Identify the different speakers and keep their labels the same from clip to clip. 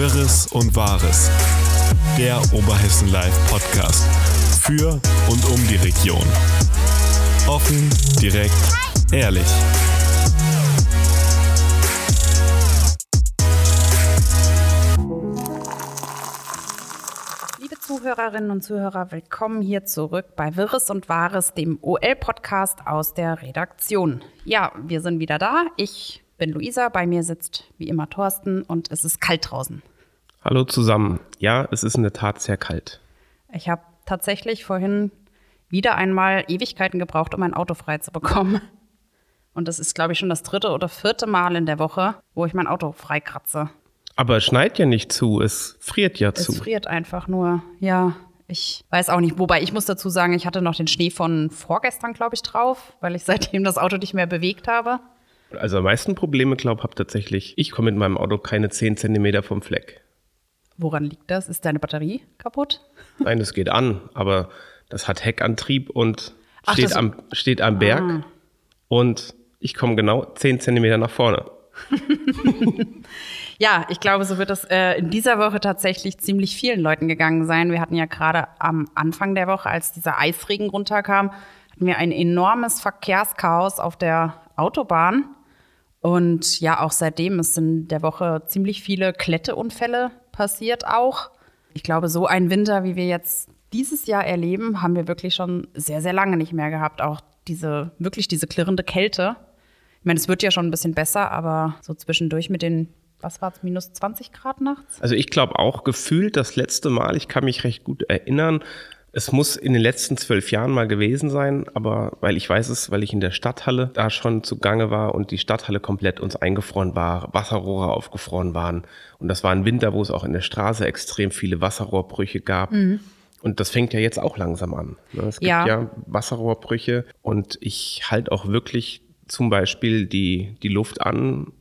Speaker 1: Wirres und Wahres. Der Oberhessen Live Podcast. Für und um die Region. Offen, direkt, ehrlich.
Speaker 2: Liebe Zuhörerinnen und Zuhörer, willkommen hier zurück bei Wirres und Wahres, dem OL-Podcast aus der Redaktion. Ja, wir sind wieder da. Ich bin Luisa, bei mir sitzt wie immer Thorsten und es ist kalt draußen.
Speaker 3: Hallo zusammen. Ja, es ist in der Tat sehr kalt.
Speaker 2: Ich habe tatsächlich vorhin wieder einmal Ewigkeiten gebraucht, um mein Auto frei zu bekommen. Und das ist, glaube ich, schon das dritte oder vierte Mal in der Woche, wo ich mein Auto freikratze.
Speaker 3: Aber es schneit ja nicht zu, es friert ja
Speaker 2: Es
Speaker 3: zu.
Speaker 2: friert einfach nur. Ja, ich weiß auch nicht. Wobei ich muss dazu sagen, ich hatte noch den Schnee von vorgestern, glaube ich, drauf, weil ich seitdem das Auto nicht mehr bewegt habe.
Speaker 3: Also am meisten Probleme, glaube ich, habe tatsächlich, ich komme mit meinem Auto keine 10 Zentimeter vom Fleck.
Speaker 2: Woran liegt das? Ist deine Batterie kaputt?
Speaker 3: Nein, es geht an, aber das hat Heckantrieb und
Speaker 2: Ach,
Speaker 3: steht,
Speaker 2: das-
Speaker 3: am, steht am Berg
Speaker 2: Ah.
Speaker 3: und ich komme genau 10 Zentimeter nach vorne.
Speaker 2: Ja, ich glaube, so wird es äh, in dieser Woche tatsächlich ziemlich vielen Leuten gegangen sein. Wir hatten ja gerade am Anfang der Woche, als dieser Eisregen runterkam, hatten wir ein enormes Verkehrschaos auf der Autobahn. Und ja, auch seitdem ist in der Woche ziemlich viele Kletteunfälle passiert auch. Ich glaube, so einen Winter, wie wir jetzt dieses Jahr erleben, haben wir wirklich schon sehr, sehr lange nicht mehr gehabt. Auch diese, wirklich diese klirrende Kälte. Ich meine, es wird ja schon ein bisschen besser, aber so zwischendurch mit den, was war es, minus 20 Grad nachts?
Speaker 3: Also ich glaube auch gefühlt das letzte Mal, ich kann mich recht gut erinnern, es muss in den letzten zwölf Jahren mal gewesen sein, aber weil ich weiß es, weil ich in der Stadthalle da schon zugange war und die Stadthalle komplett uns eingefroren war, Wasserrohre aufgefroren waren. Und das war ein Winter, wo es auch in der Straße extrem viele Wasserrohrbrüche gab. Und das fängt ja jetzt auch langsam an. ne? Es gibt
Speaker 2: Ja.
Speaker 3: ja, Wasserrohrbrüche und ich halte auch wirklich zum Beispiel die, die Luft an,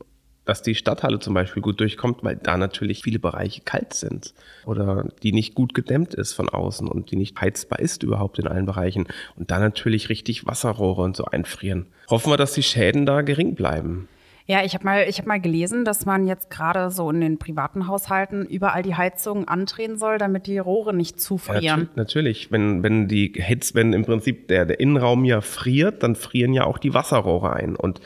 Speaker 3: dass die Stadthalle zum Beispiel gut durchkommt, weil da natürlich viele Bereiche kalt sind oder die nicht gut gedämmt ist von außen und die nicht heizbar ist überhaupt in allen Bereichen und da natürlich richtig Wasserrohre und so einfrieren. Hoffen wir, dass die Schäden da gering bleiben.
Speaker 2: Ja, ich habe mal, ich hab mal gelesen, dass man jetzt gerade so in den privaten Haushalten überall die Heizung andrehen soll, damit die Rohre nicht
Speaker 3: Ja,
Speaker 2: zufrieren.
Speaker 3: natu- natürlich, wenn, wenn die Hitze, wenn im Prinzip der, der Innenraum ja friert, dann frieren ja auch die Wasserrohre ein. Und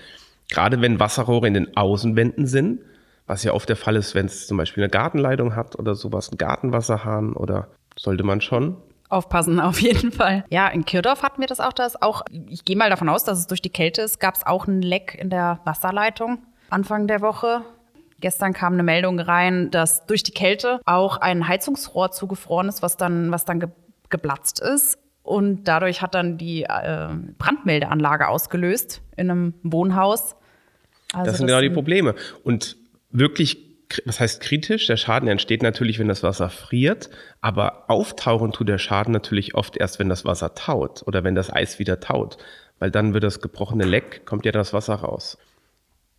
Speaker 3: gerade wenn Wasserrohre in den Außenwänden sind, was ja oft der Fall ist, wenn es zum Beispiel eine Gartenleitung hat oder sowas, ein Gartenwasserhahn oder sollte man schon
Speaker 2: Aufpassen, auf jeden Fall. Ja, in Kirdorf hatten wir das auch. Da ist auch, ich gehe mal davon aus, dass es durch die Kälte ist, gab es auch ein Leck in der Wasserleitung Anfang der Woche. Gestern kam eine Meldung rein, dass durch die Kälte auch ein Heizungsrohr zugefroren ist, was dann, was dann ge geplatzt ist. Und dadurch hat dann die äh, Brandmeldeanlage ausgelöst in einem Wohnhaus. Also
Speaker 3: Das sind genau die Probleme. Und wirklich, was heißt kritisch? Der Schaden entsteht natürlich, wenn das Wasser friert, aber auftauchen tut der Schaden natürlich oft erst, wenn das Wasser taut oder wenn das Eis wieder taut, weil dann wird das gebrochene Leck, kommt ja das Wasser raus.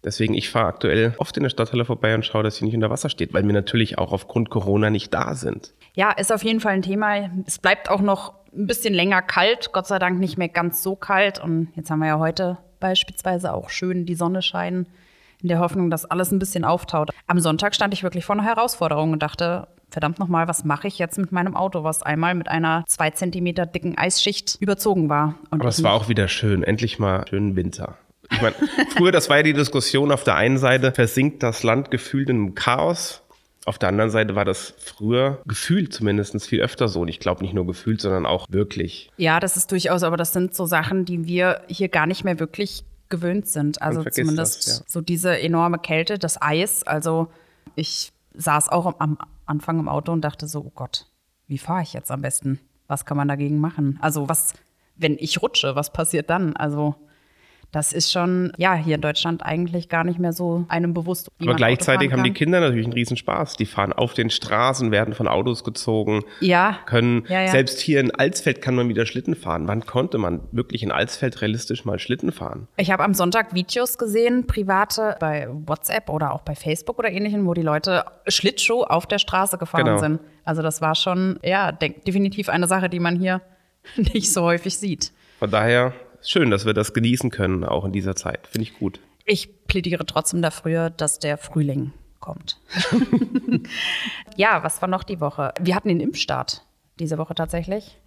Speaker 3: Deswegen, ich fahre aktuell oft in der Stadthalle vorbei und schaue, dass sie nicht unter Wasser steht, weil wir natürlich auch aufgrund Corona nicht da sind.
Speaker 2: Ja, ist auf jeden Fall ein Thema. Es bleibt auch noch ein bisschen länger kalt, Gott sei Dank nicht mehr ganz so kalt. Und jetzt haben wir ja heute beispielsweise auch schön die Sonne scheinen, in der Hoffnung, dass alles ein bisschen auftaut. Am Sonntag stand ich wirklich vor einer Herausforderung und dachte, verdammt nochmal, was mache ich jetzt mit meinem Auto, was einmal mit einer zwei Zentimeter dicken Eisschicht überzogen war. Und
Speaker 3: Aber es war auch wieder schön, endlich mal schönen Winter. Ich meine, früher, das war ja die Diskussion, auf der einen Seite versinkt das Land gefühlt in einem Chaos. Auf der anderen Seite war das früher gefühlt zumindest viel öfter so. Und ich glaube nicht nur gefühlt, sondern auch wirklich.
Speaker 2: Ja, das ist durchaus, aber das sind so Sachen, die wir hier gar nicht mehr wirklich gewöhnt sind. Also zumindest
Speaker 3: das, ja.
Speaker 2: so diese enorme Kälte, das Eis. Also ich saß auch am- am Anfang im Auto und dachte so, oh Gott, wie fahre ich jetzt am besten? Was kann man dagegen machen? Also was, wenn ich rutsche, was passiert dann? Also das ist schon, ja, hier in Deutschland eigentlich gar nicht mehr so einem bewusst.
Speaker 3: Aber gleichzeitig haben die. Kinder natürlich einen Riesenspaß. Die fahren auf den Straßen, werden von Autos gezogen,
Speaker 2: Ja,
Speaker 3: können,
Speaker 2: Ja, ja.
Speaker 3: selbst hier in Alsfeld kann man wieder Schlitten fahren. Wann konnte man wirklich in Alsfeld realistisch mal Schlitten fahren?
Speaker 2: Ich habe am Sonntag Videos gesehen, private, bei WhatsApp oder auch bei Facebook oder ähnlichem, wo die Leute Schlittschuh auf der Straße gefahren
Speaker 3: Genau.
Speaker 2: sind. Also das war schon, ja, definitiv eine Sache, die man hier nicht so häufig sieht.
Speaker 3: Von daher schön, dass wir das genießen können, auch in dieser Zeit. Finde ich gut.
Speaker 2: Ich plädiere trotzdem dafür, dass der Frühling kommt. ja, was war noch die Woche? Wir hatten den Impfstart diese Woche tatsächlich.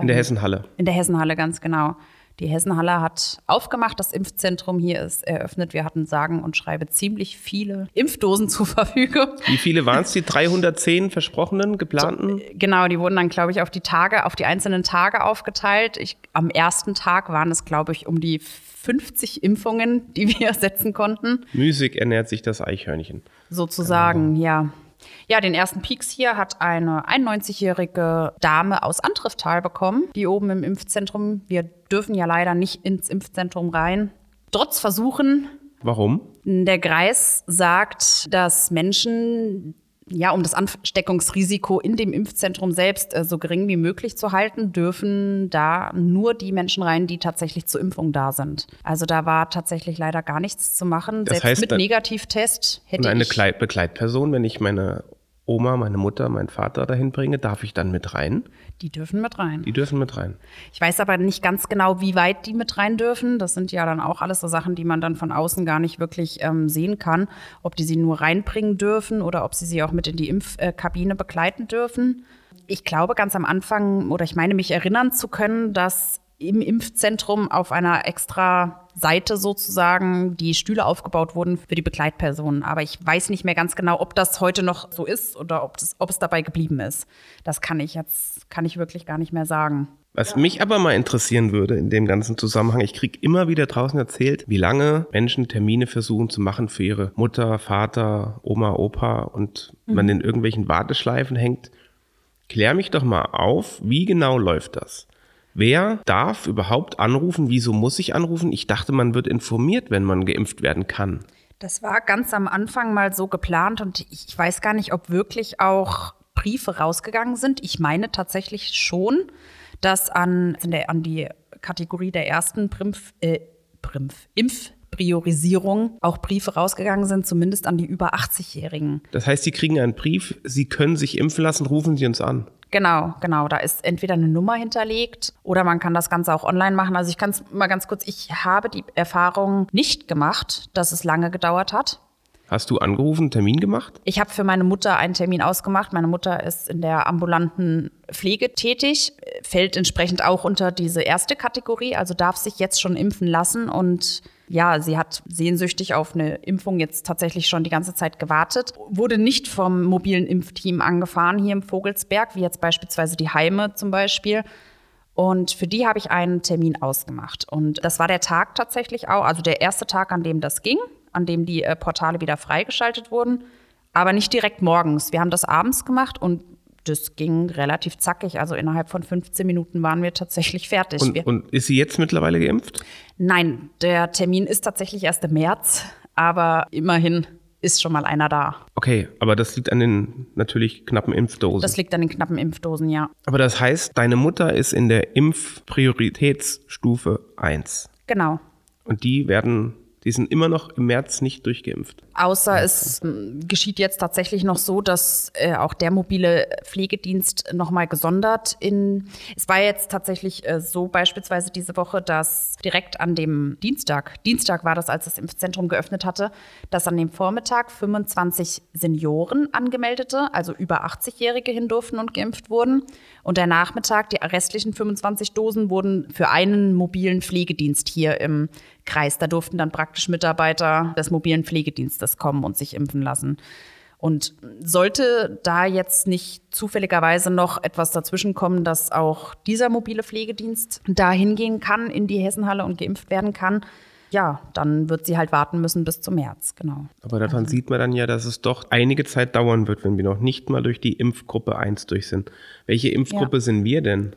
Speaker 3: In der Hessenhalle.
Speaker 2: In der Hessenhalle, ganz genau. Die Hessenhalle hat aufgemacht, das Impfzentrum hier ist eröffnet. Wir hatten sagen und schreibe ziemlich viele Impfdosen zur Verfügung.
Speaker 3: Wie viele waren es, die 310 versprochenen, geplanten?
Speaker 2: Genau, die wurden dann, glaube ich, auf die Tage, auf die einzelnen Tage aufgeteilt. Ich, am ersten Tag waren es, glaube ich, um die 50 Impfungen, die wir setzen konnten.
Speaker 3: Müßig ernährt sich das Eichhörnchen.
Speaker 2: Sozusagen, genau. ja. Ja, den ersten Peaks hier hat eine 91-jährige Dame aus Antrifftal bekommen, die oben im Impfzentrum. Wir dürfen ja leider nicht ins Impfzentrum rein. Trotz Versuchen.
Speaker 3: Warum?
Speaker 2: Der Greis sagt, dass Menschen ja, um das Ansteckungsrisiko in dem Impfzentrum selbst äh, so gering wie möglich zu halten, dürfen da nur die Menschen rein, die tatsächlich zur Impfung da sind. Also da war tatsächlich leider gar nichts zu machen.
Speaker 3: Das
Speaker 2: selbst
Speaker 3: heißt,
Speaker 2: mit Negativtest hätte
Speaker 3: eine
Speaker 2: ich
Speaker 3: Begleitperson, wenn ich meine Oma, meine Mutter, meinen Vater dahin bringe, darf ich dann mit rein?
Speaker 2: Die dürfen mit rein.
Speaker 3: Die dürfen mit rein.
Speaker 2: Ich weiß aber nicht ganz genau, wie weit die mit rein dürfen. Das sind ja dann auch alles so Sachen, die man dann von außen gar nicht wirklich ähm, sehen kann. Ob die sie nur reinbringen dürfen oder ob sie sie auch mit in die Impfkabine begleiten dürfen. Ich glaube ganz am Anfang, oder ich meine mich erinnern zu können, dass im Impfzentrum auf einer extra Seite sozusagen die Stühle aufgebaut wurden für die Begleitpersonen. Aber ich weiß nicht mehr ganz genau, ob das heute noch so ist oder ob, das, ob es dabei geblieben ist. Das kann ich jetzt, kann ich wirklich gar nicht mehr sagen.
Speaker 3: Was ja. mich aber mal interessieren würde in dem ganzen Zusammenhang, ich kriege immer wieder draußen erzählt, wie lange Menschen Termine versuchen zu machen für ihre Mutter, Vater, Oma, Opa und mhm. man in irgendwelchen Warteschleifen hängt. Klär mich doch mal auf, wie genau läuft das? Wer darf überhaupt anrufen? Wieso muss ich anrufen? Ich dachte, man wird informiert, wenn man geimpft werden kann.
Speaker 2: Das war ganz am Anfang mal so geplant und ich weiß gar nicht, ob wirklich auch Briefe rausgegangen sind. Ich meine tatsächlich schon, dass an, an die Kategorie der ersten Primpf, äh, Primpf, Impfpriorisierung auch Briefe rausgegangen sind, zumindest an die über 80-Jährigen.
Speaker 3: Das heißt, Sie kriegen einen Brief, Sie können sich impfen lassen, rufen Sie uns an.
Speaker 2: Genau, genau. Da ist entweder eine Nummer hinterlegt oder man kann das Ganze auch online machen. Also ich kann es mal ganz kurz, ich habe die Erfahrung nicht gemacht, dass es lange gedauert hat.
Speaker 3: Hast du angerufen, einen Termin gemacht?
Speaker 2: Ich habe für meine Mutter einen Termin ausgemacht. Meine Mutter ist in der ambulanten Pflege tätig, fällt entsprechend auch unter diese erste Kategorie, also darf sich jetzt schon impfen lassen und ja, sie hat sehnsüchtig auf eine Impfung jetzt tatsächlich schon die ganze Zeit gewartet, wurde nicht vom mobilen Impfteam angefahren hier im Vogelsberg, wie jetzt beispielsweise die Heime zum Beispiel. Und für die habe ich einen Termin ausgemacht. Und das war der Tag tatsächlich auch, also der erste Tag, an dem das ging, an dem die äh, Portale wieder freigeschaltet wurden, aber nicht direkt morgens. Wir haben das abends gemacht und das ging relativ zackig. Also innerhalb von 15 Minuten waren wir tatsächlich fertig.
Speaker 3: Und, und, ist sie jetzt mittlerweile geimpft?
Speaker 2: Nein, der Termin ist tatsächlich erst im März, aber immerhin ist schon mal einer da.
Speaker 3: Okay, aber das liegt an den natürlich knappen Impfdosen.
Speaker 2: Das liegt an den knappen Impfdosen, ja.
Speaker 3: Aber das heißt, deine Mutter ist in der Impfprioritätsstufe 1.
Speaker 2: Genau.
Speaker 3: Und die werden die sind immer noch im März nicht durchgeimpft.
Speaker 2: Außer es geschieht jetzt tatsächlich noch so, dass äh, auch der mobile Pflegedienst nochmal gesondert in. Es war jetzt tatsächlich äh, so beispielsweise diese Woche, dass direkt an dem Dienstag, Dienstag war das, als das Impfzentrum geöffnet hatte, dass an dem Vormittag 25 Senioren angemeldete, also über 80-Jährige hin durften und geimpft wurden. Und der Nachmittag, die restlichen 25 Dosen wurden für einen mobilen Pflegedienst hier im Kreis. Da durften dann praktisch Mitarbeiter des mobilen Pflegedienstes kommen und sich impfen lassen. Und sollte da jetzt nicht zufälligerweise noch etwas dazwischen kommen, dass auch dieser mobile Pflegedienst da hingehen kann in die Hessenhalle und geimpft werden kann, ja, dann wird sie halt warten müssen bis zum März, genau.
Speaker 3: Aber daran also. sieht man dann ja, dass es doch einige Zeit dauern wird, wenn wir noch nicht mal durch die Impfgruppe 1 durch sind. Welche Impfgruppe ja. sind wir denn?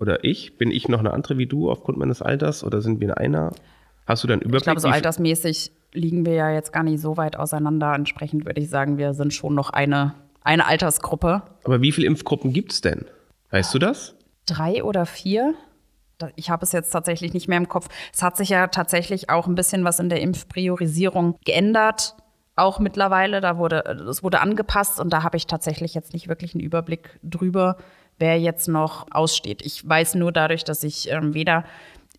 Speaker 3: Oder ich? Bin ich noch eine andere wie du aufgrund meines Alters oder sind wir in einer? Hast du dann Überblick?
Speaker 2: Ich glaube, so altersmäßig liegen wir ja jetzt gar nicht so weit auseinander. Entsprechend würde ich sagen, wir sind schon noch eine, eine Altersgruppe.
Speaker 3: Aber wie viele Impfgruppen gibt es denn? Weißt du das?
Speaker 2: Drei oder vier? Ich habe es jetzt tatsächlich nicht mehr im Kopf. Es hat sich ja tatsächlich auch ein bisschen was in der Impfpriorisierung geändert. Auch mittlerweile, da wurde, es wurde angepasst und da habe ich tatsächlich jetzt nicht wirklich einen Überblick drüber, wer jetzt noch aussteht. Ich weiß nur dadurch, dass ich ähm, weder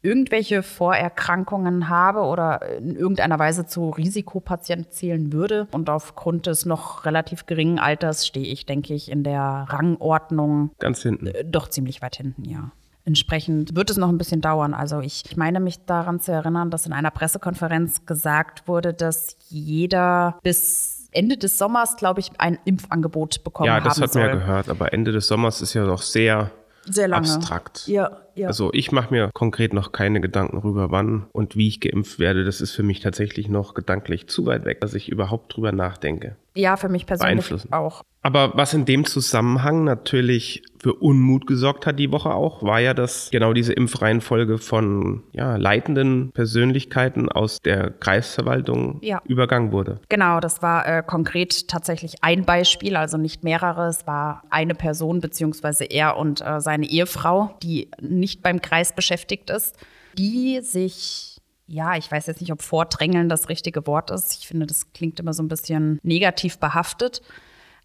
Speaker 2: irgendwelche Vorerkrankungen habe oder in irgendeiner Weise zu Risikopatient zählen würde. Und aufgrund des noch relativ geringen Alters stehe ich, denke ich, in der Rangordnung
Speaker 3: Ganz hinten.
Speaker 2: äh, doch ziemlich weit hinten, ja. Entsprechend wird es noch ein bisschen dauern. Also ich, ich meine mich daran zu erinnern, dass in einer Pressekonferenz gesagt wurde, dass jeder bis Ende des Sommers, glaube ich, ein Impfangebot bekommen
Speaker 3: Ja,
Speaker 2: haben
Speaker 3: das hat
Speaker 2: soll.
Speaker 3: man ja gehört, aber Ende des Sommers ist ja noch sehr
Speaker 2: Sehr lange.
Speaker 3: abstrakt.
Speaker 2: Ja, ja.
Speaker 3: Also ich mache mir konkret noch keine Gedanken darüber, wann und wie ich geimpft werde. Das ist für mich tatsächlich noch gedanklich zu weit weg, dass ich überhaupt drüber nachdenke.
Speaker 2: ja, für mich persönlich auch.
Speaker 3: Aber was in dem Zusammenhang natürlich für Unmut gesorgt hat die Woche auch, war ja, dass genau diese Impfreihenfolge von ja, leitenden Persönlichkeiten aus der Kreisverwaltung
Speaker 2: Ja.
Speaker 3: übergangen wurde.
Speaker 2: Genau, das war äh, konkret tatsächlich ein Beispiel, also nicht mehrere. Es war eine Person, beziehungsweise er und äh, seine Ehefrau, die nicht beim Kreis beschäftigt ist, die sich, ja, ich weiß jetzt nicht, ob vordrängeln das richtige Wort ist. Ich finde, das klingt immer so ein bisschen negativ behaftet.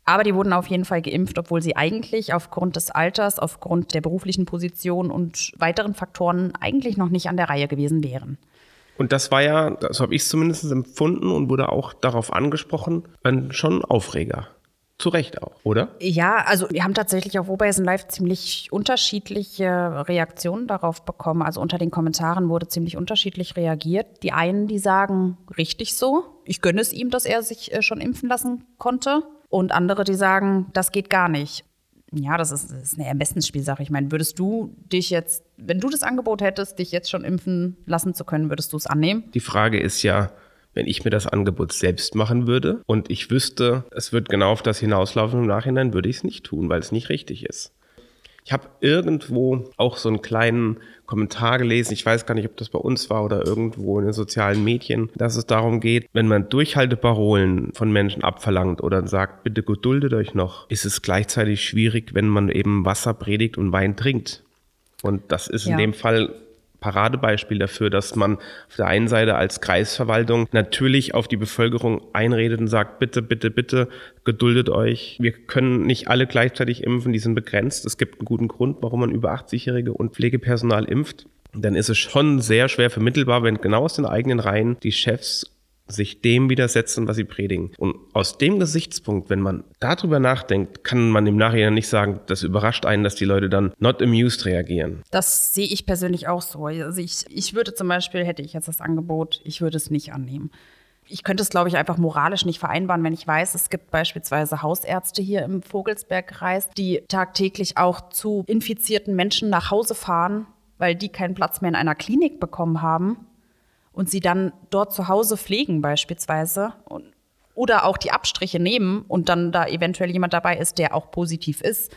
Speaker 2: Aber die wurden auf jeden Fall geimpft, obwohl sie eigentlich aufgrund des Alters, aufgrund der beruflichen Position und weiteren Faktoren eigentlich noch nicht an der Reihe gewesen wären.
Speaker 3: Und das war ja, so habe ich es zumindest empfunden und wurde auch darauf angesprochen, schon Aufreger. Zu Recht auch, oder?
Speaker 2: Ja, also wir haben tatsächlich auf Oberhessen Live ziemlich unterschiedliche Reaktionen darauf bekommen. Also unter den Kommentaren wurde ziemlich unterschiedlich reagiert. Die einen, die sagen, richtig so, ich gönne es ihm, dass er sich äh, schon impfen lassen konnte. Und andere, die sagen, das geht gar nicht. Ja, das ist, das ist eine Ermessensspielsache. Ich meine, würdest du dich jetzt, wenn du das Angebot hättest, dich jetzt schon impfen lassen zu können, würdest du es annehmen?
Speaker 3: Die Frage ist ja, wenn ich mir das Angebot selbst machen würde und ich wüsste, es wird genau auf das hinauslaufen im Nachhinein, würde ich es nicht tun, weil es nicht richtig ist. Ich habe irgendwo auch so einen kleinen Kommentar gelesen, ich weiß gar nicht, ob das bei uns war oder irgendwo in den sozialen Medien, dass es darum geht, wenn man Durchhalteparolen von Menschen abverlangt oder sagt, bitte geduldet euch noch, ist es gleichzeitig schwierig, wenn man eben Wasser predigt und Wein trinkt. Und das ist in
Speaker 2: Ja.
Speaker 3: dem Fall Paradebeispiel dafür, dass man auf der einen Seite als Kreisverwaltung natürlich auf die Bevölkerung einredet und sagt, bitte, bitte, bitte, geduldet euch. Wir können nicht alle gleichzeitig impfen, die sind begrenzt. Es gibt einen guten Grund, warum man über 80-Jährige und Pflegepersonal impft. Dann ist es schon sehr schwer vermittelbar, wenn genau aus den eigenen Reihen die Chefs sich dem widersetzen, was sie predigen. Und aus dem Gesichtspunkt, wenn man darüber nachdenkt, kann man im Nachhinein nicht sagen, das überrascht einen, dass die Leute dann not amused reagieren.
Speaker 2: Das sehe ich persönlich auch so. Also ich, ich würde zum Beispiel, hätte ich jetzt das Angebot, ich würde es nicht annehmen. Ich könnte es, glaube ich, einfach moralisch nicht vereinbaren, wenn ich weiß, es gibt beispielsweise Hausärzte hier im Vogelsbergkreis, die tagtäglich auch zu infizierten Menschen nach Hause fahren, weil die keinen Platz mehr in einer Klinik bekommen haben und sie dann dort zu Hause pflegen beispielsweise und, oder auch die Abstriche nehmen und dann da eventuell jemand dabei ist, der auch positiv ist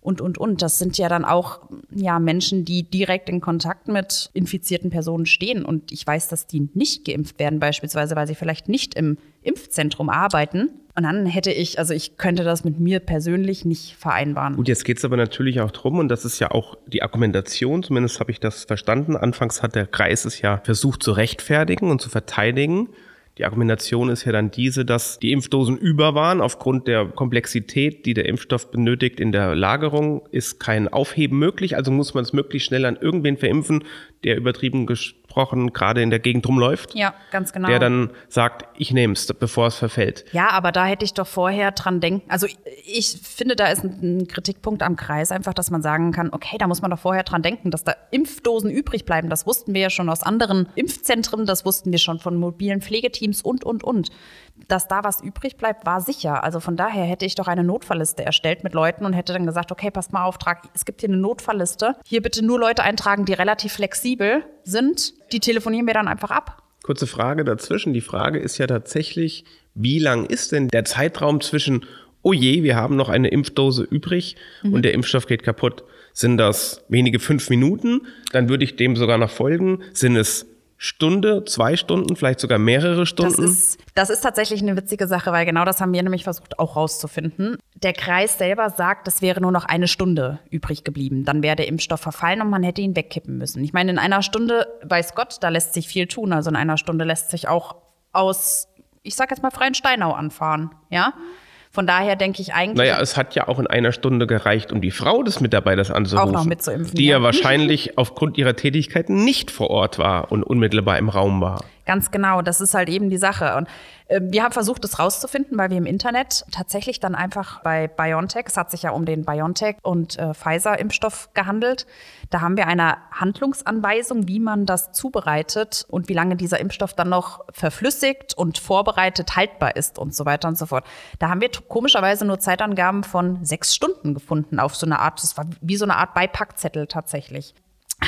Speaker 2: und, und, und. Das sind ja dann auch ja, Menschen, die direkt in Kontakt mit infizierten Personen stehen. Und ich weiß, dass die nicht geimpft werden, beispielsweise, weil sie vielleicht nicht im Impfzentrum arbeiten. Und dann hätte ich, also ich könnte das mit mir persönlich nicht vereinbaren.
Speaker 3: Gut, jetzt geht es aber natürlich auch drum, und das ist ja auch die Argumentation, zumindest habe ich das verstanden. Anfangs hat der Kreis es ja versucht zu rechtfertigen und zu verteidigen. Die Argumentation ist ja dann diese, dass die Impfdosen über waren. Aufgrund der Komplexität, die der Impfstoff benötigt in der Lagerung, ist kein Aufheben möglich. Also muss man es möglichst schnell an irgendwen verimpfen, der übertrieben gesprochen gerade in der Gegend rumläuft.
Speaker 2: Ja, ganz genau.
Speaker 3: Der dann sagt, ich nehme es, bevor es verfällt.
Speaker 2: Ja, aber da hätte ich doch vorher dran denken. Also ich finde, da ist ein Kritikpunkt am Kreis einfach, dass man sagen kann, okay, da muss man doch vorher dran denken, dass da Impfdosen übrig bleiben. Das wussten wir ja schon aus anderen Impfzentren, das wussten wir schon von mobilen Pflegeteams und, und, und. Dass da was übrig bleibt, war sicher. Also von daher hätte ich doch eine Notfallliste erstellt mit Leuten und hätte dann gesagt, okay, passt mal auf, trag, es gibt hier eine Notfallliste. Hier bitte nur Leute eintragen, die relativ flexibel sind. Die telefonieren wir dann einfach ab.
Speaker 3: Kurze Frage dazwischen. Die Frage ist ja tatsächlich, wie lang ist denn der Zeitraum zwischen, oh je, wir haben noch eine Impfdose übrig und der Impfstoff geht kaputt? Sind das wenige fünf Minuten? Dann würde ich dem sogar noch folgen. Sind es Stunde, zwei Stunden, vielleicht sogar mehrere
Speaker 2: Das
Speaker 3: Stunden?
Speaker 2: ist, das ist tatsächlich eine witzige Sache, weil genau das haben wir nämlich versucht auch rauszufinden. Der Kreis selber sagt, es wäre nur noch eine Stunde übrig geblieben. Dann wäre der Impfstoff verfallen und man hätte ihn wegkippen müssen. Ich meine, in einer Stunde, weiß Gott, da lässt sich viel tun. Also in einer Stunde lässt sich auch aus, ich sag jetzt mal, Freien Steinau anfahren, ja. Von daher denke ich eigentlich.
Speaker 3: Naja, es hat ja auch in einer Stunde gereicht, um die Frau des Mitarbeiters anzurufen.
Speaker 2: Auch noch mitzuimpfen,
Speaker 3: Die
Speaker 2: ja.
Speaker 3: ja wahrscheinlich aufgrund ihrer Tätigkeiten nicht vor Ort war und unmittelbar im Raum war.
Speaker 2: Ganz genau, das ist halt eben die Sache. Und wir haben versucht, das rauszufinden, weil wir im Internet tatsächlich dann einfach bei BioNTech, es hat sich ja um den BioNTech und äh, Pfizer-Impfstoff gehandelt, da haben wir eine Handlungsanweisung, wie man das zubereitet und wie lange dieser Impfstoff dann noch verflüssigt und vorbereitet haltbar ist und so weiter und so fort. Da haben wir komischerweise nur Zeitangaben von sechs Stunden gefunden auf so eine Art, das war wie so eine Art Beipackzettel tatsächlich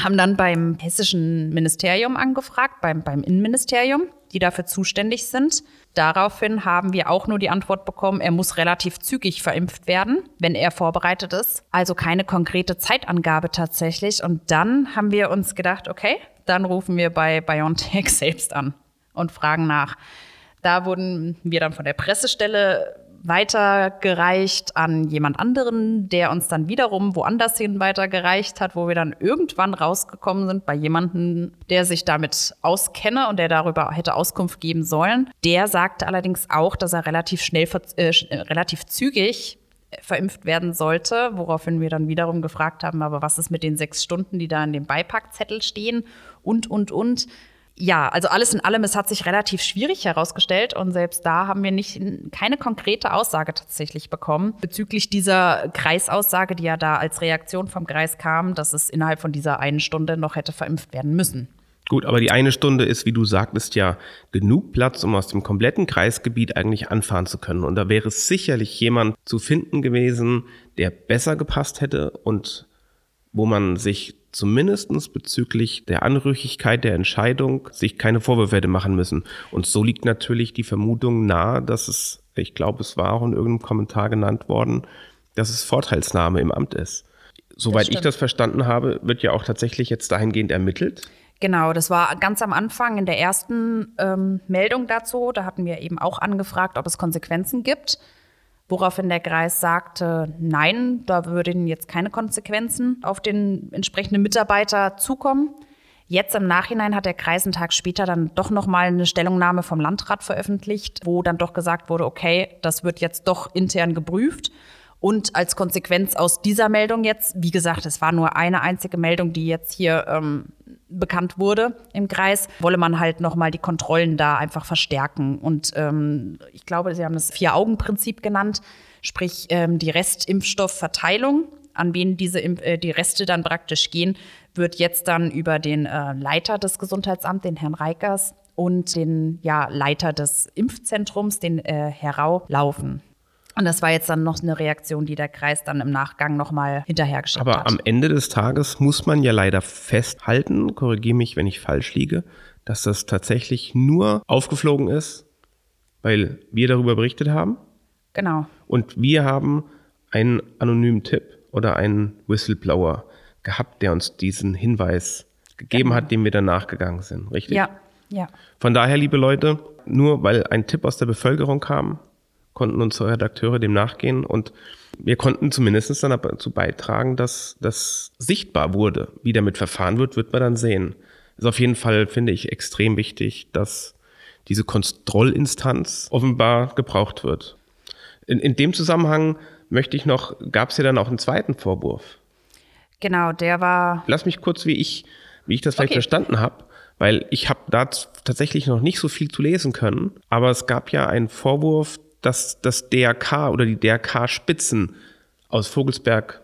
Speaker 2: haben dann beim hessischen Ministerium angefragt, beim, beim Innenministerium, die dafür zuständig sind. Daraufhin haben wir auch nur die Antwort bekommen, er muss relativ zügig verimpft werden, wenn er vorbereitet ist. Also keine konkrete Zeitangabe tatsächlich. Und dann haben wir uns gedacht, okay, dann rufen wir bei BioNTech selbst an und fragen nach. Da wurden wir dann von der Pressestelle weitergereicht an jemand anderen, der uns dann wiederum woanders hin weitergereicht hat, wo wir dann irgendwann rausgekommen sind bei jemandem, der sich damit auskenne und der darüber hätte Auskunft geben sollen. Der sagte allerdings auch, dass er relativ schnell, äh, äh, relativ zügig verimpft werden sollte, woraufhin wir dann wiederum gefragt haben, aber was ist mit den sechs Stunden, die da in dem Beipackzettel stehen und, und, und. Ja, also alles in allem, es hat sich relativ schwierig herausgestellt und selbst da haben wir nicht, keine konkrete Aussage tatsächlich bekommen bezüglich dieser Kreisaussage, die ja da als Reaktion vom Kreis kam, dass es innerhalb von dieser einen Stunde noch hätte verimpft werden müssen.
Speaker 3: Gut, aber die eine Stunde ist, wie du sagtest, ja genug Platz, um aus dem kompletten Kreisgebiet eigentlich anfahren zu können. Und da wäre sicherlich jemand zu finden gewesen, der besser gepasst hätte und wo man sich zumindestens bezüglich der Anrüchigkeit der Entscheidung sich keine Vorwürfe hätte machen müssen. Und so liegt natürlich die Vermutung nahe, dass es, ich glaube, es war auch in irgendeinem Kommentar genannt worden, dass es Vorteilsnahme im Amt ist. Soweit ich
Speaker 2: stimmt.
Speaker 3: das verstanden habe, wird ja auch tatsächlich jetzt dahingehend ermittelt.
Speaker 2: Genau, das war ganz am Anfang in der ersten ähm, Meldung dazu. Da hatten wir eben auch angefragt, ob es Konsequenzen gibt. Woraufhin der Kreis sagte, nein, da würden jetzt keine Konsequenzen auf den entsprechenden Mitarbeiter zukommen. Jetzt im Nachhinein hat der Kreis einen Tag später dann doch noch mal eine Stellungnahme vom Landrat veröffentlicht, wo dann doch gesagt wurde, okay, das wird jetzt doch intern geprüft. Und als Konsequenz aus dieser Meldung jetzt, wie gesagt, es war nur eine einzige Meldung, die jetzt hier ähm, bekannt wurde im Kreis, wolle man halt nochmal die Kontrollen da einfach verstärken. Und ähm, ich glaube, Sie haben das Vier-Augen-Prinzip genannt, sprich ähm, die Restimpfstoffverteilung, an wen diese äh, die Reste dann praktisch gehen, wird jetzt dann über den äh, Leiter des Gesundheitsamts, den Herrn Reikers, und den ja, Leiter des Impfzentrums, den äh, Herr Rau, laufen. Und das war jetzt dann noch eine Reaktion, die der Kreis dann im Nachgang nochmal hinterhergeschickt
Speaker 3: Aber
Speaker 2: hat.
Speaker 3: am Ende des Tages muss man ja leider festhalten, korrigiere mich, wenn ich falsch liege, dass das tatsächlich nur aufgeflogen ist, weil wir darüber berichtet haben
Speaker 2: genau.
Speaker 3: und wir haben einen anonymen Tipp oder einen Whistleblower gehabt, der uns diesen Hinweis gegeben hat, dem wir dann nachgegangen sind, richtig?
Speaker 2: Ja, ja.
Speaker 3: Von daher, liebe Leute, nur weil ein Tipp aus der Bevölkerung kam, konnten unsere Redakteure dem nachgehen und wir konnten zumindest dann dazu beitragen, dass das sichtbar wurde. Wie damit verfahren wird, wird man dann sehen. Ist auf jeden Fall, finde ich, extrem wichtig, dass diese Kontrollinstanz offenbar gebraucht wird. In, in dem Zusammenhang möchte ich noch, gab es ja dann auch einen zweiten Vorwurf.
Speaker 2: Genau, der war
Speaker 3: Lass mich kurz, wie ich, wie ich das vielleicht
Speaker 2: Okay.
Speaker 3: verstanden habe, weil ich habe da tatsächlich noch nicht so viel zu lesen können, aber es gab ja einen Vorwurf, dass das DRK oder die DRK-Spitzen aus Vogelsberg,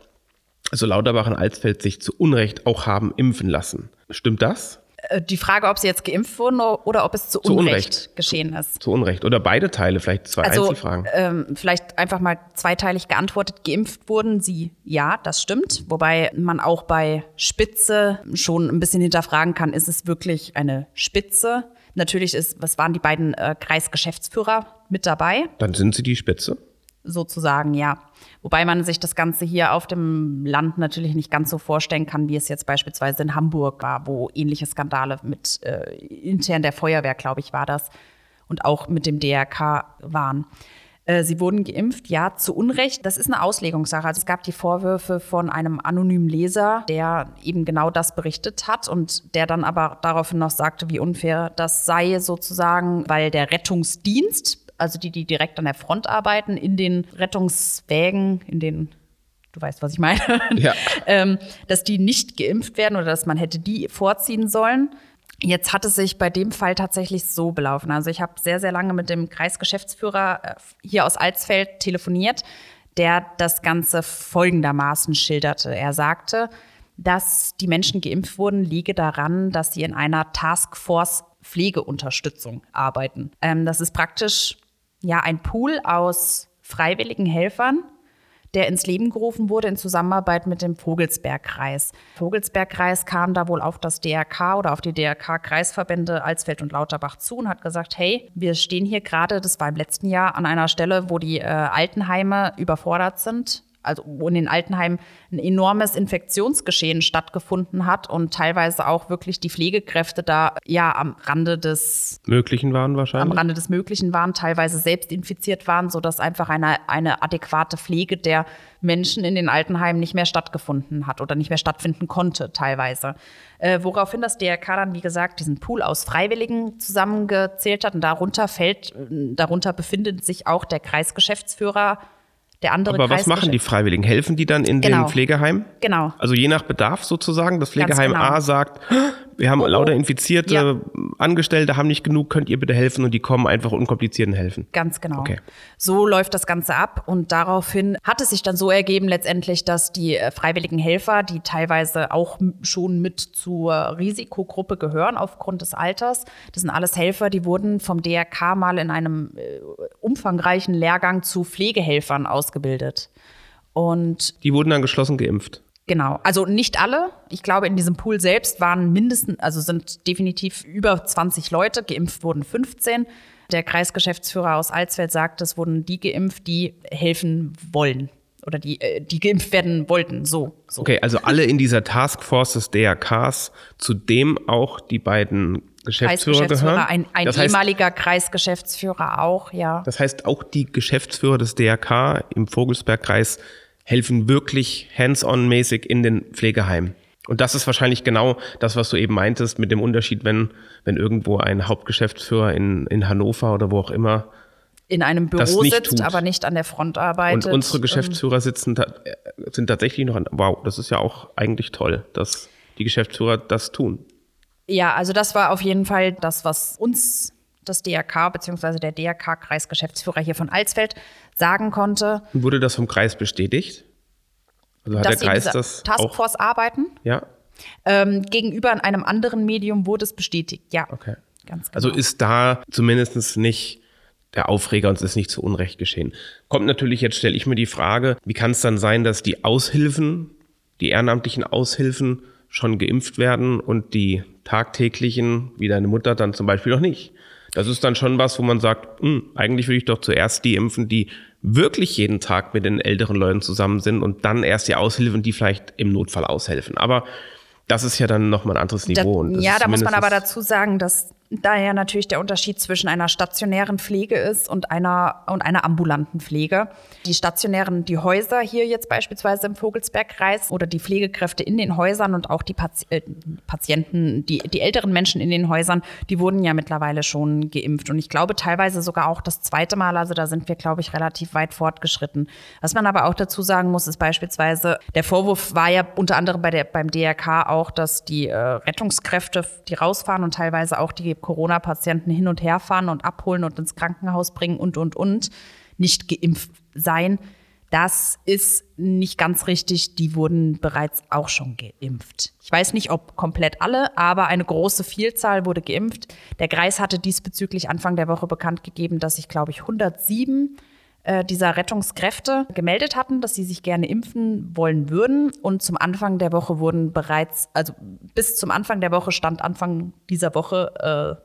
Speaker 3: also Lauterbach und Alsfeld, sich zu Unrecht auch haben impfen lassen. Stimmt das?
Speaker 2: äh, die Frage, ob sie jetzt geimpft wurden oder ob es zu,
Speaker 3: Zu
Speaker 2: Unrecht,
Speaker 3: Unrecht.
Speaker 2: geschehen ist.
Speaker 3: Zu Unrecht. Oder beide Teile, vielleicht zwei
Speaker 2: Also
Speaker 3: Einzelfragen.
Speaker 2: ähm, vielleicht einfach mal zweiteilig geantwortet. Geimpft wurden sie, ja, das stimmt. Wobei man auch bei Spitze schon ein bisschen hinterfragen kann, ist es wirklich eine Spitze? Natürlich ist, was waren die beiden äh, Kreisgeschäftsführer mit dabei?
Speaker 3: Dann sind sie die Spitze.
Speaker 2: sozusagen, ja. Wobei man sich das Ganze hier auf dem Land natürlich nicht ganz so vorstellen kann, wie es jetzt beispielsweise in Hamburg war, wo ähnliche Skandale mit äh, intern der Feuerwehr, glaube ich, war das, und auch mit dem DRK waren. Äh, Sie wurden geimpft, ja, zu Unrecht. Das ist eine Auslegungssache. Also es gab die Vorwürfe von einem anonymen Leser, der eben genau das berichtet hat und der dann aber daraufhin noch sagte, wie unfair das sei sozusagen, weil der Rettungsdienst also die, die direkt an der Front arbeiten, in den Rettungswägen, in den du weißt, was ich meine,
Speaker 3: Ja.
Speaker 2: ähm, dass die nicht geimpft werden oder dass man hätte die vorziehen sollen. Jetzt hat es sich bei dem Fall tatsächlich so belaufen. Also ich habe sehr, sehr lange mit dem Kreisgeschäftsführer äh, hier aus Alsfeld telefoniert, der das Ganze folgendermaßen schilderte. Er sagte, dass die Menschen geimpft wurden, liege daran, dass sie in einer Taskforce Pflegeunterstützung arbeiten. Ähm, das ist praktisch ja ein Pool aus freiwilligen Helfern, der ins Leben gerufen wurde in Zusammenarbeit mit dem Vogelsbergkreis. Vogelsbergkreis kam da wohl auf das DRK oder auf die DRK-Kreisverbände Alsfeld und Lauterbach zu und hat gesagt, hey, wir stehen hier gerade, das war im letzten Jahr, an einer Stelle, wo die äh, Altenheime überfordert sind also wo in den Altenheimen ein enormes Infektionsgeschehen stattgefunden hat und teilweise auch wirklich die Pflegekräfte da ja am Rande des
Speaker 3: Möglichen waren wahrscheinlich.
Speaker 2: am Rande des Möglichen waren, teilweise selbst infiziert waren, sodass einfach eine, eine adäquate Pflege der Menschen in den Altenheimen nicht mehr stattgefunden hat oder nicht mehr stattfinden konnte, teilweise. Äh, woraufhin das DRK dann, wie gesagt, diesen Pool aus Freiwilligen zusammengezählt hat und darunter fällt, darunter befindet sich auch der Kreisgeschäftsführer, der andere
Speaker 3: Aber was machen die Freiwilligen? Helfen die dann in
Speaker 2: Genau.
Speaker 3: den Pflegeheimen?
Speaker 2: Genau.
Speaker 3: Also je nach Bedarf sozusagen. Das Pflegeheim
Speaker 2: genau.
Speaker 3: A sagt, wir haben lauter infizierte
Speaker 2: Ja.
Speaker 3: Angestellte, haben nicht genug, könnt ihr bitte helfen? Und die kommen einfach unkompliziert und helfen.
Speaker 2: Ganz genau.
Speaker 3: Okay.
Speaker 2: So läuft das Ganze ab und daraufhin hat es sich dann so ergeben letztendlich, dass die äh, freiwilligen Helfer, die teilweise auch schon mit zur Risikogruppe gehören aufgrund des Alters, das sind alles Helfer, die wurden vom DRK mal in einem äh, umfangreichen Lehrgang zu Pflegehelfern ausgebildet. Und
Speaker 3: Die wurden dann geschlossen geimpft.
Speaker 2: Genau, also nicht alle. Ich glaube, in diesem Pool selbst waren mindestens, also sind definitiv über 20 Leute, geimpft wurden 15. Der Kreisgeschäftsführer aus Alsfeld sagt, es wurden die geimpft, die helfen wollen oder die, äh, die geimpft werden wollten. So, so.
Speaker 3: Okay, also alle in dieser Taskforce des DRKs, zu dem auch die beiden Geschäftsführer
Speaker 2: Kreisgeschäftsführer,
Speaker 3: gehören.
Speaker 2: ein, ein
Speaker 3: das heißt,
Speaker 2: ehemaliger Kreisgeschäftsführer auch, ja.
Speaker 3: Das heißt, auch die Geschäftsführer des DRK im Vogelsbergkreis helfen wirklich hands-on-mäßig in den Pflegeheimen. Und das ist wahrscheinlich genau das, was du eben meintest, mit dem Unterschied, wenn, wenn irgendwo ein Hauptgeschäftsführer in, in Hannover oder wo auch immer
Speaker 2: In einem Büro sitzt,
Speaker 3: tut.
Speaker 2: aber nicht an der Front arbeitet.
Speaker 3: und unsere Geschäftsführer sitzen, äh, sind tatsächlich noch an, wow, das ist ja auch eigentlich toll, dass die Geschäftsführer das tun.
Speaker 2: Ja, also das war auf jeden Fall das, was uns das DRK bzw. der DRK-Kreisgeschäftsführer hier von Alsfeld sagen konnte,
Speaker 3: wurde das vom Kreis bestätigt? Also hat
Speaker 2: dass
Speaker 3: der Kreis das auch,
Speaker 2: Taskforce arbeiten.
Speaker 3: ja?
Speaker 2: Ähm, gegenüber in einem anderen Medium wurde es bestätigt. Ja,
Speaker 3: Okay.
Speaker 2: ganz genau.
Speaker 3: Also ist da zumindest nicht der Aufreger und es ist nicht zu Unrecht geschehen. Kommt natürlich, jetzt stelle ich mir die Frage, wie kann es dann sein, dass die Aushilfen, die ehrenamtlichen Aushilfen schon geimpft werden und die tagtäglichen, wie deine Mutter, dann zum Beispiel noch nicht? Das ist dann schon was, wo man sagt, hm, eigentlich würde ich doch zuerst die impfen, die wirklich jeden Tag mit den älteren Leuten zusammen sind und dann erst die Aushilfen, die vielleicht im Notfall aushelfen. Aber das ist ja dann nochmal ein anderes
Speaker 2: Da,
Speaker 3: Niveau. und das
Speaker 2: ja, da muss man aber dazu sagen, dass daher natürlich der Unterschied zwischen einer stationären Pflege ist und einer, und einer ambulanten Pflege. Die stationären, die Häuser hier jetzt beispielsweise im Vogelsbergkreis oder die Pflegekräfte in den Häusern und auch die Pati äh, Patienten, die, die älteren Menschen in den Häusern, die wurden ja mittlerweile schon geimpft. Und ich glaube teilweise sogar auch das zweite Mal, also da sind wir, glaube ich, relativ weit fortgeschritten. Was man aber auch dazu sagen muss, ist beispielsweise, der Vorwurf war ja unter anderem bei der, beim DRK auch, dass die äh, Rettungskräfte, die rausfahren und teilweise auch die Corona-Patienten hin und her fahren und abholen und ins Krankenhaus bringen und, und, und, nicht geimpft sein. Das ist nicht ganz richtig. Die wurden bereits auch schon geimpft. Ich weiß nicht, ob komplett alle, aber eine große Vielzahl wurde geimpft. Der Kreis hatte diesbezüglich Anfang der Woche bekannt gegeben, dass sich, glaube ich, 107 äh, dieser Rettungskräfte gemeldet hatten, dass sie sich gerne impfen wollen würden. Und zum Anfang der Woche wurden bereits, also bis zum Anfang der Woche stand Anfang dieser Woche, äh,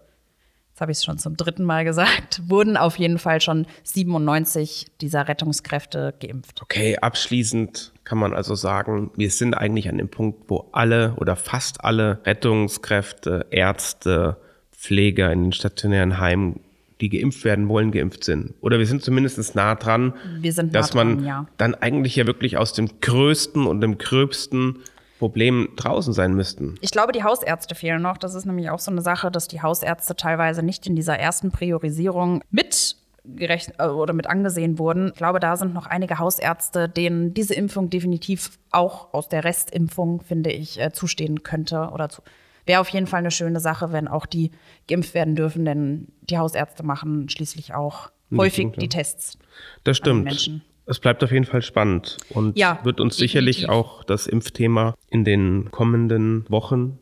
Speaker 2: jetzt habe ich es schon zum dritten Mal gesagt, wurden auf jeden Fall schon 97 dieser Rettungskräfte geimpft.
Speaker 3: Okay, abschließend kann man also sagen, wir sind eigentlich an dem Punkt, wo alle oder fast alle Rettungskräfte, Ärzte, Pfleger in den stationären Heimen, die geimpft werden wollen, geimpft sind. Oder wir sind zumindest nah dran,
Speaker 2: Wir sind nah
Speaker 3: dass man
Speaker 2: dran, ja.
Speaker 3: dann eigentlich ja wirklich aus dem größten und dem gröbsten Problem draußen sein müssten.
Speaker 2: Ich glaube, die Hausärzte fehlen noch. Das ist nämlich auch so eine Sache, dass die Hausärzte teilweise nicht in dieser ersten Priorisierung mit gerecht äh, oder mit angesehen wurden. Ich glaube, da sind noch einige Hausärzte, denen diese Impfung definitiv auch aus der Restimpfung, finde ich, äh, zustehen könnte oder zu, wäre auf jeden Fall eine schöne Sache, wenn auch die geimpft werden dürfen, denn die Hausärzte machen schließlich auch häufig die Tests.
Speaker 3: Das stimmt. Es bleibt auf jeden Fall spannend und ja, wird uns sicherlich definitiv. auch das Impfthema in den kommenden Wochen,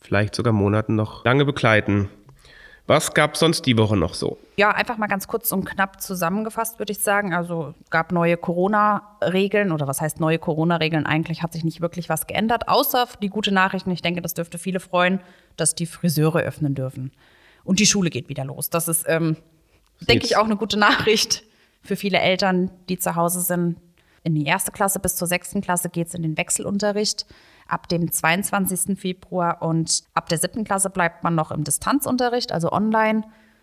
Speaker 3: vielleicht sogar Monaten noch lange begleiten. Was gab sonst die Woche noch so?
Speaker 2: Ja, einfach mal ganz kurz und knapp zusammengefasst, würde ich sagen. Also gab neue Corona-Regeln oder was heißt neue Corona-Regeln? Eigentlich hat sich nicht wirklich was geändert, außer die gute Nachrichten. Ich denke, das dürfte viele freuen, dass die Friseure öffnen dürfen. Und die Schule geht wieder los. Das ist, ähm, denke ich, auch eine gute Nachricht für viele Eltern, die zu Hause sind. In die erste Klasse bis zur sechsten Klasse geht es in den Wechselunterricht ab dem 22. Februar und ab der siebten Klasse bleibt man noch im Distanzunterricht, also online.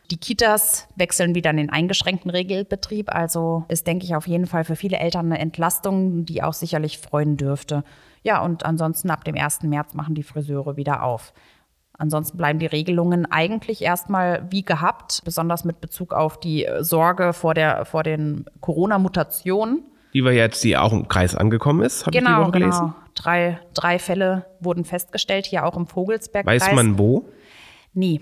Speaker 2: Die Kitas wechseln wieder in den eingeschränkten Regelbetrieb. Also ist, denke ich, auf jeden Fall für viele Eltern eine Entlastung, die auch sicherlich freuen dürfte. Ja, und ansonsten ab dem 1. März machen die Friseure wieder auf. Ansonsten bleiben die Regelungen eigentlich erstmal wie gehabt, besonders mit Bezug auf die Sorge vor, der, vor den Corona-Mutationen.
Speaker 3: Die wir jetzt, die auch im Kreis angekommen ist, habe genau, ich die Woche gelesen. Genau.
Speaker 2: Drei, drei Fälle wurden festgestellt, hier auch im Vogelsberg.
Speaker 3: Weiß man wo?
Speaker 2: Nee,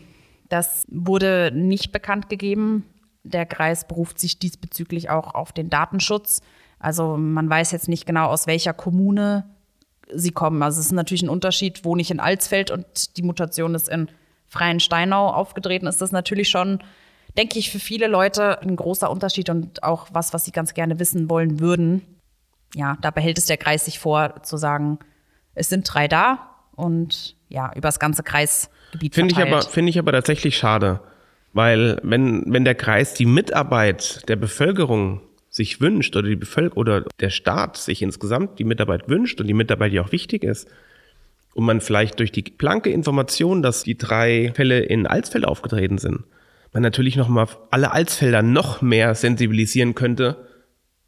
Speaker 2: das wurde nicht bekannt gegeben. Der Kreis beruft sich diesbezüglich auch auf den Datenschutz. Also man weiß jetzt nicht genau, aus welcher Kommune sie kommen. Also es ist natürlich ein Unterschied, wo nicht in Alsfeld und die Mutation ist in Freien Steinau aufgetreten, ist das natürlich schon, denke ich, für viele Leute ein großer Unterschied und auch was, was sie ganz gerne wissen wollen würden. Ja, da behält es der Kreis sich vor, zu sagen, es sind drei da und ja, über das ganze Kreisgebiet
Speaker 3: Finde ich aber, finde ich aber tatsächlich schade. Weil wenn, wenn der Kreis die Mitarbeit der Bevölkerung sich wünscht oder die Bevölkerung oder der Staat sich insgesamt die Mitarbeit wünscht und die Mitarbeit ja auch wichtig ist und man vielleicht durch die blanke Information, dass die drei Fälle in Alsfeld aufgetreten sind, man natürlich noch mal alle Alsfelder noch mehr sensibilisieren könnte,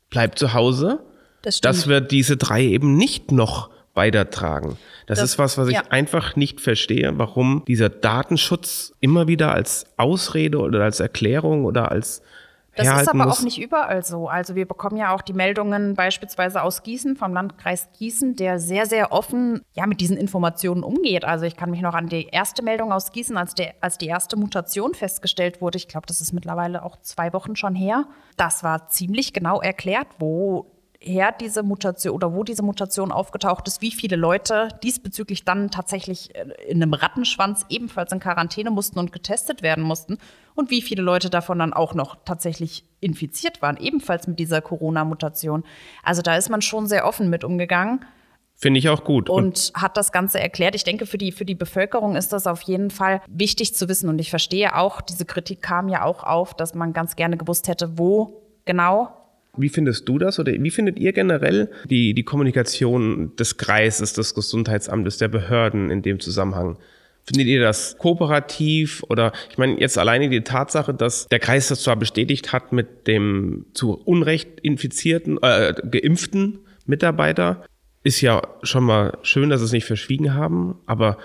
Speaker 3: bleibt zu Hause, das dass wir diese drei eben nicht noch weitertragen. Das, das ist was, was ich ja. einfach nicht verstehe, warum dieser Datenschutz immer wieder als Ausrede oder als Erklärung oder als
Speaker 2: das ist aber muss. auch nicht überall so. Also wir bekommen ja auch die Meldungen beispielsweise aus Gießen, vom Landkreis Gießen, der sehr, sehr offen ja, mit diesen Informationen umgeht. Also ich kann mich noch an die erste Meldung aus Gießen, als, der, als die erste Mutation festgestellt wurde, ich glaube, das ist mittlerweile auch zwei Wochen schon her, das war ziemlich genau erklärt, wo her diese Mutation oder wo diese Mutation aufgetaucht ist, wie viele Leute diesbezüglich dann tatsächlich äh, in einem Rattenschwanz ebenfalls in Quarantäne mussten und getestet werden mussten und wie viele Leute davon dann auch noch tatsächlich infiziert waren, ebenfalls mit dieser Corona-Mutation. Also da ist man schon sehr offen mit umgegangen.
Speaker 3: Finde ich auch gut.
Speaker 2: Und, und, hat das Ganze erklärt. Ich denke, für die, für die Bevölkerung ist das auf jeden Fall wichtig zu wissen. Und ich verstehe auch, diese Kritik kam ja auch auf, dass man ganz gerne gewusst hätte, wo genau
Speaker 3: wie findest du das oder wie findet ihr generell die, die Kommunikation des Kreises, des Gesundheitsamtes, der Behörden in dem Zusammenhang? Findet ihr das kooperativ oder ich meine jetzt alleine die Tatsache, dass der Kreis das zwar bestätigt hat mit dem zu Unrecht infizierten, äh, geimpften Mitarbeiter, ist ja schon mal schön, dass sie es nicht verschwiegen haben, aber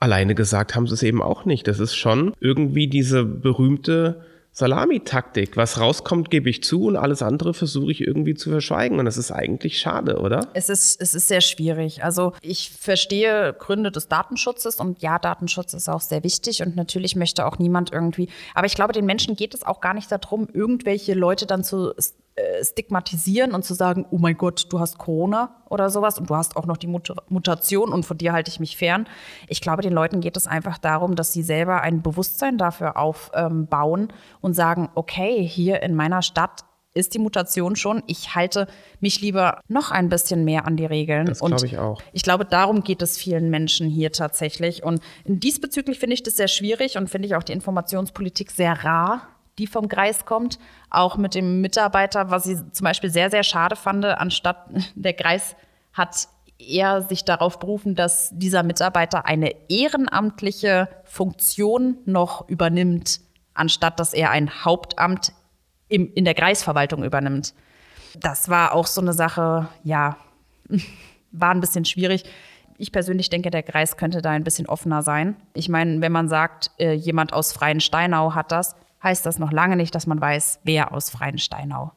Speaker 3: alleine gesagt haben sie es eben auch nicht. Das ist schon irgendwie diese berühmte Salamitaktik. Was rauskommt, gebe ich zu und alles andere versuche ich irgendwie zu verschweigen. Und das ist eigentlich schade, oder?
Speaker 2: Es ist, es ist sehr schwierig. Also ich verstehe Gründe des Datenschutzes und ja, Datenschutz ist auch sehr wichtig und natürlich möchte auch niemand irgendwie. Aber ich glaube, den Menschen geht es auch gar nicht darum, irgendwelche Leute dann zu äh, stigmatisieren und zu sagen, oh mein Gott, du hast Corona oder sowas und du hast auch noch die Mut Mutation und von dir halte ich mich fern. Ich glaube, den Leuten geht es einfach darum, dass sie selber ein Bewusstsein dafür aufbauen ähm, und sagen, okay, hier in meiner Stadt ist die Mutation schon. Ich halte mich lieber noch ein bisschen mehr an die Regeln.
Speaker 3: Das glaube ich auch.
Speaker 2: Ich glaube, darum geht es vielen Menschen hier tatsächlich. Und diesbezüglich finde ich das sehr schwierig und finde ich auch die Informationspolitik sehr rar die vom Kreis kommt, auch mit dem Mitarbeiter, was ich zum Beispiel sehr, sehr schade fand, anstatt der Kreis hat eher sich darauf berufen, dass dieser Mitarbeiter eine ehrenamtliche Funktion noch übernimmt, anstatt dass er ein Hauptamt im, in der Kreisverwaltung übernimmt. Das war auch so eine Sache, ja, war ein bisschen schwierig. Ich persönlich denke, der Kreis könnte da ein bisschen offener sein. Ich meine, wenn man sagt, äh, jemand aus Freien Steinau hat das, heißt das noch lange nicht, dass man weiß, wer aus Freiensteinau.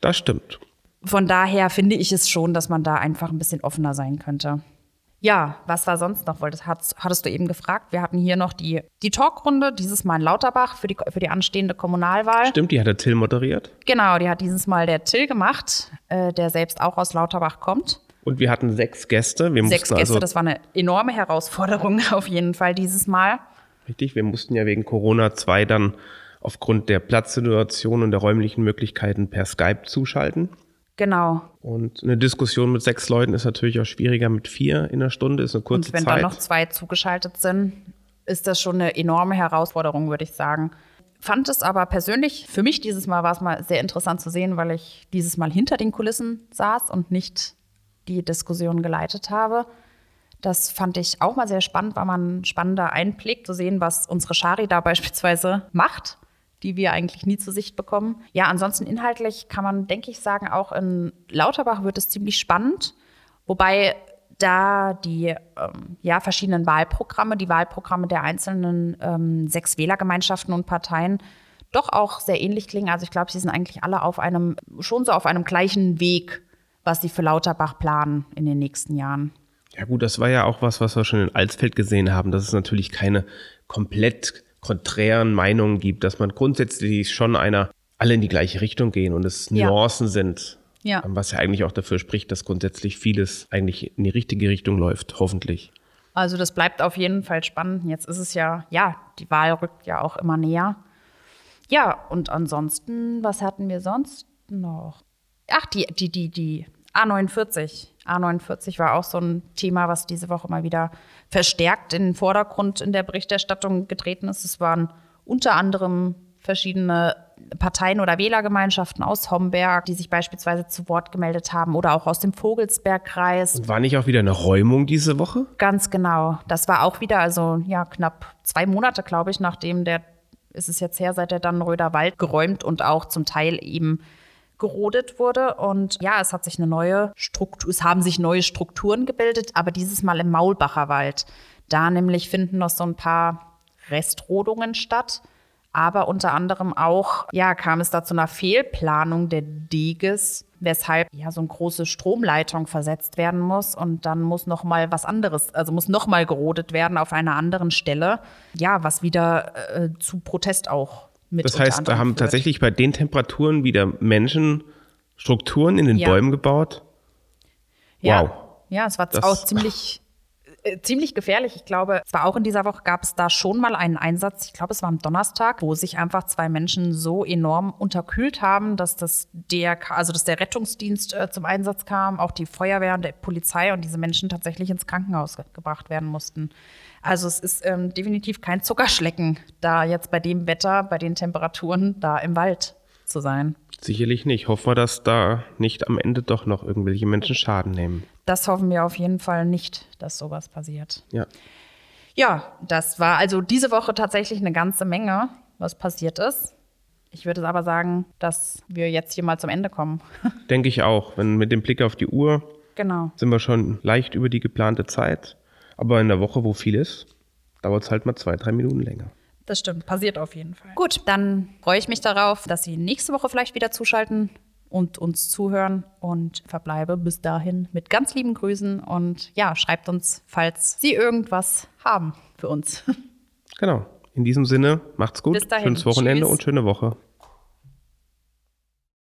Speaker 3: Das stimmt.
Speaker 2: Von daher finde ich es schon, dass man da einfach ein bisschen offener sein könnte. Ja, was war sonst noch? Das hattest, du eben gefragt. Wir hatten hier noch die, die Talkrunde, dieses Mal in Lauterbach für die, für die anstehende Kommunalwahl.
Speaker 3: Stimmt, die hat der Till moderiert.
Speaker 2: Genau, die hat dieses Mal der Till gemacht, äh, der selbst auch aus Lauterbach kommt.
Speaker 3: Und wir hatten sechs Gäste. Wir
Speaker 2: Sechs Gäste,
Speaker 3: also,
Speaker 2: das war eine enorme Herausforderung auf jeden Fall dieses Mal.
Speaker 3: Richtig, wir mussten ja wegen Corona 2 dann aufgrund der Platzsituation und der räumlichen Möglichkeiten per Skype zuschalten.
Speaker 2: Genau.
Speaker 3: Und eine Diskussion mit sechs Leuten ist natürlich auch schwieriger mit vier in einer Stunde, ist eine kurze
Speaker 2: Und wenn
Speaker 3: Zeit.
Speaker 2: dann noch zwei zugeschaltet sind, ist das schon eine enorme Herausforderung, würde ich sagen. Fand es aber persönlich, für mich dieses Mal war es mal sehr interessant zu sehen, weil ich dieses Mal hinter den Kulissen saß und nicht die Diskussion geleitet habe. Das fand ich auch mal sehr spannend, weil man einen spannender Einblick zu sehen, was unsere Shari da beispielsweise macht, die wir eigentlich nie zu Sicht bekommen. Ja, ansonsten inhaltlich kann man, denke ich, sagen, auch in Lauterbach wird es ziemlich spannend, wobei da die ähm, ja, verschiedenen Wahlprogramme, die Wahlprogramme der einzelnen ähm, sechs Wählergemeinschaften und Parteien doch auch sehr ähnlich klingen. Also ich glaube, sie sind eigentlich alle auf einem, schon so auf einem gleichen Weg, was sie für Lauterbach planen in den nächsten Jahren.
Speaker 3: Ja gut, das war ja auch was, was wir schon in Alsfeld gesehen haben, dass es natürlich keine komplett konträren Meinungen gibt, dass man grundsätzlich schon einer alle in die gleiche Richtung gehen und es
Speaker 2: Ja.
Speaker 3: Nuancen sind.
Speaker 2: Ja.
Speaker 3: Was ja eigentlich auch dafür spricht, dass grundsätzlich vieles eigentlich in die richtige Richtung läuft, hoffentlich.
Speaker 2: Also das bleibt auf jeden Fall spannend. Jetzt ist es ja, ja, die Wahl rückt ja auch immer näher. Ja, und ansonsten, was hatten wir sonst noch? Ach, die, die, die, die A49. A49 war auch so ein Thema, was diese Woche mal wieder verstärkt in den Vordergrund in der Berichterstattung getreten ist. Es waren unter anderem verschiedene Parteien oder Wählergemeinschaften aus Homberg, die sich beispielsweise zu Wort gemeldet haben oder auch aus dem Vogelsbergkreis.
Speaker 3: Und war nicht auch wieder eine Räumung diese Woche?
Speaker 2: Ganz genau. Das war auch wieder, also ja, knapp zwei Monate, glaube ich, nachdem der, ist es jetzt her, seit der Dannenröder Wald geräumt und auch zum Teil eben gerodet wurde. Und ja, es hat sich eine neue Struktur, es haben sich neue Strukturen gebildet, aber dieses Mal im Maulbacher Wald. Da nämlich finden noch so ein paar Restrodungen statt. Aber unter anderem auch, ja, kam es da zu einer Fehlplanung der Deges, weshalb ja so eine große Stromleitung versetzt werden muss und dann muss noch mal was anderes, also muss noch mal gerodet werden auf einer anderen Stelle. Ja, was wieder äh, zu Protest auch mit
Speaker 3: Das heißt, da haben
Speaker 2: führt.
Speaker 3: tatsächlich bei den Temperaturen wieder Menschen Strukturen in den
Speaker 2: Ja.
Speaker 3: Bäumen gebaut.
Speaker 2: Ja.
Speaker 3: Wow.
Speaker 2: Ja, es war
Speaker 3: Das-
Speaker 2: auch ziemlich, äh, ziemlich gefährlich. Ich glaube, es war auch in dieser Woche gab es da schon mal einen Einsatz, ich glaube, es war am Donnerstag, wo sich einfach zwei Menschen so enorm unterkühlt haben, dass das DRK, also dass der Rettungsdienst äh, zum Einsatz kam, auch die Feuerwehr und der Polizei und diese Menschen tatsächlich ins Krankenhaus ge gebracht werden mussten. Also es ist ähm, definitiv kein Zuckerschlecken, da jetzt bei dem Wetter, bei den Temperaturen da im Wald zu sein.
Speaker 3: Sicherlich nicht. Hoffen wir, dass da nicht am Ende doch noch irgendwelche Menschen Schaden nehmen.
Speaker 2: Das hoffen wir auf jeden Fall nicht, dass sowas passiert.
Speaker 3: Ja.
Speaker 2: Ja, das war also diese Woche tatsächlich eine ganze Menge, was passiert ist. Ich würde aber sagen, dass wir jetzt hier mal zum Ende kommen.
Speaker 3: Denke ich auch. Wenn mit dem Blick auf die Uhr
Speaker 2: genau.
Speaker 3: sind wir schon leicht über die geplante Zeit. Aber in der Woche, wo viel ist, dauert es halt mal zwei, drei Minuten länger.
Speaker 2: Das stimmt, passiert auf jeden Fall. Gut, dann freue ich mich darauf, dass Sie nächste Woche vielleicht wieder zuschalten und uns zuhören und verbleibe bis dahin mit ganz lieben Grüßen und ja, schreibt uns, falls Sie irgendwas haben für uns.
Speaker 3: Genau. In diesem Sinne, macht's gut.
Speaker 2: Bis dahin.
Speaker 3: Schönes Wochenende
Speaker 2: Tschüss.
Speaker 3: und schöne Woche.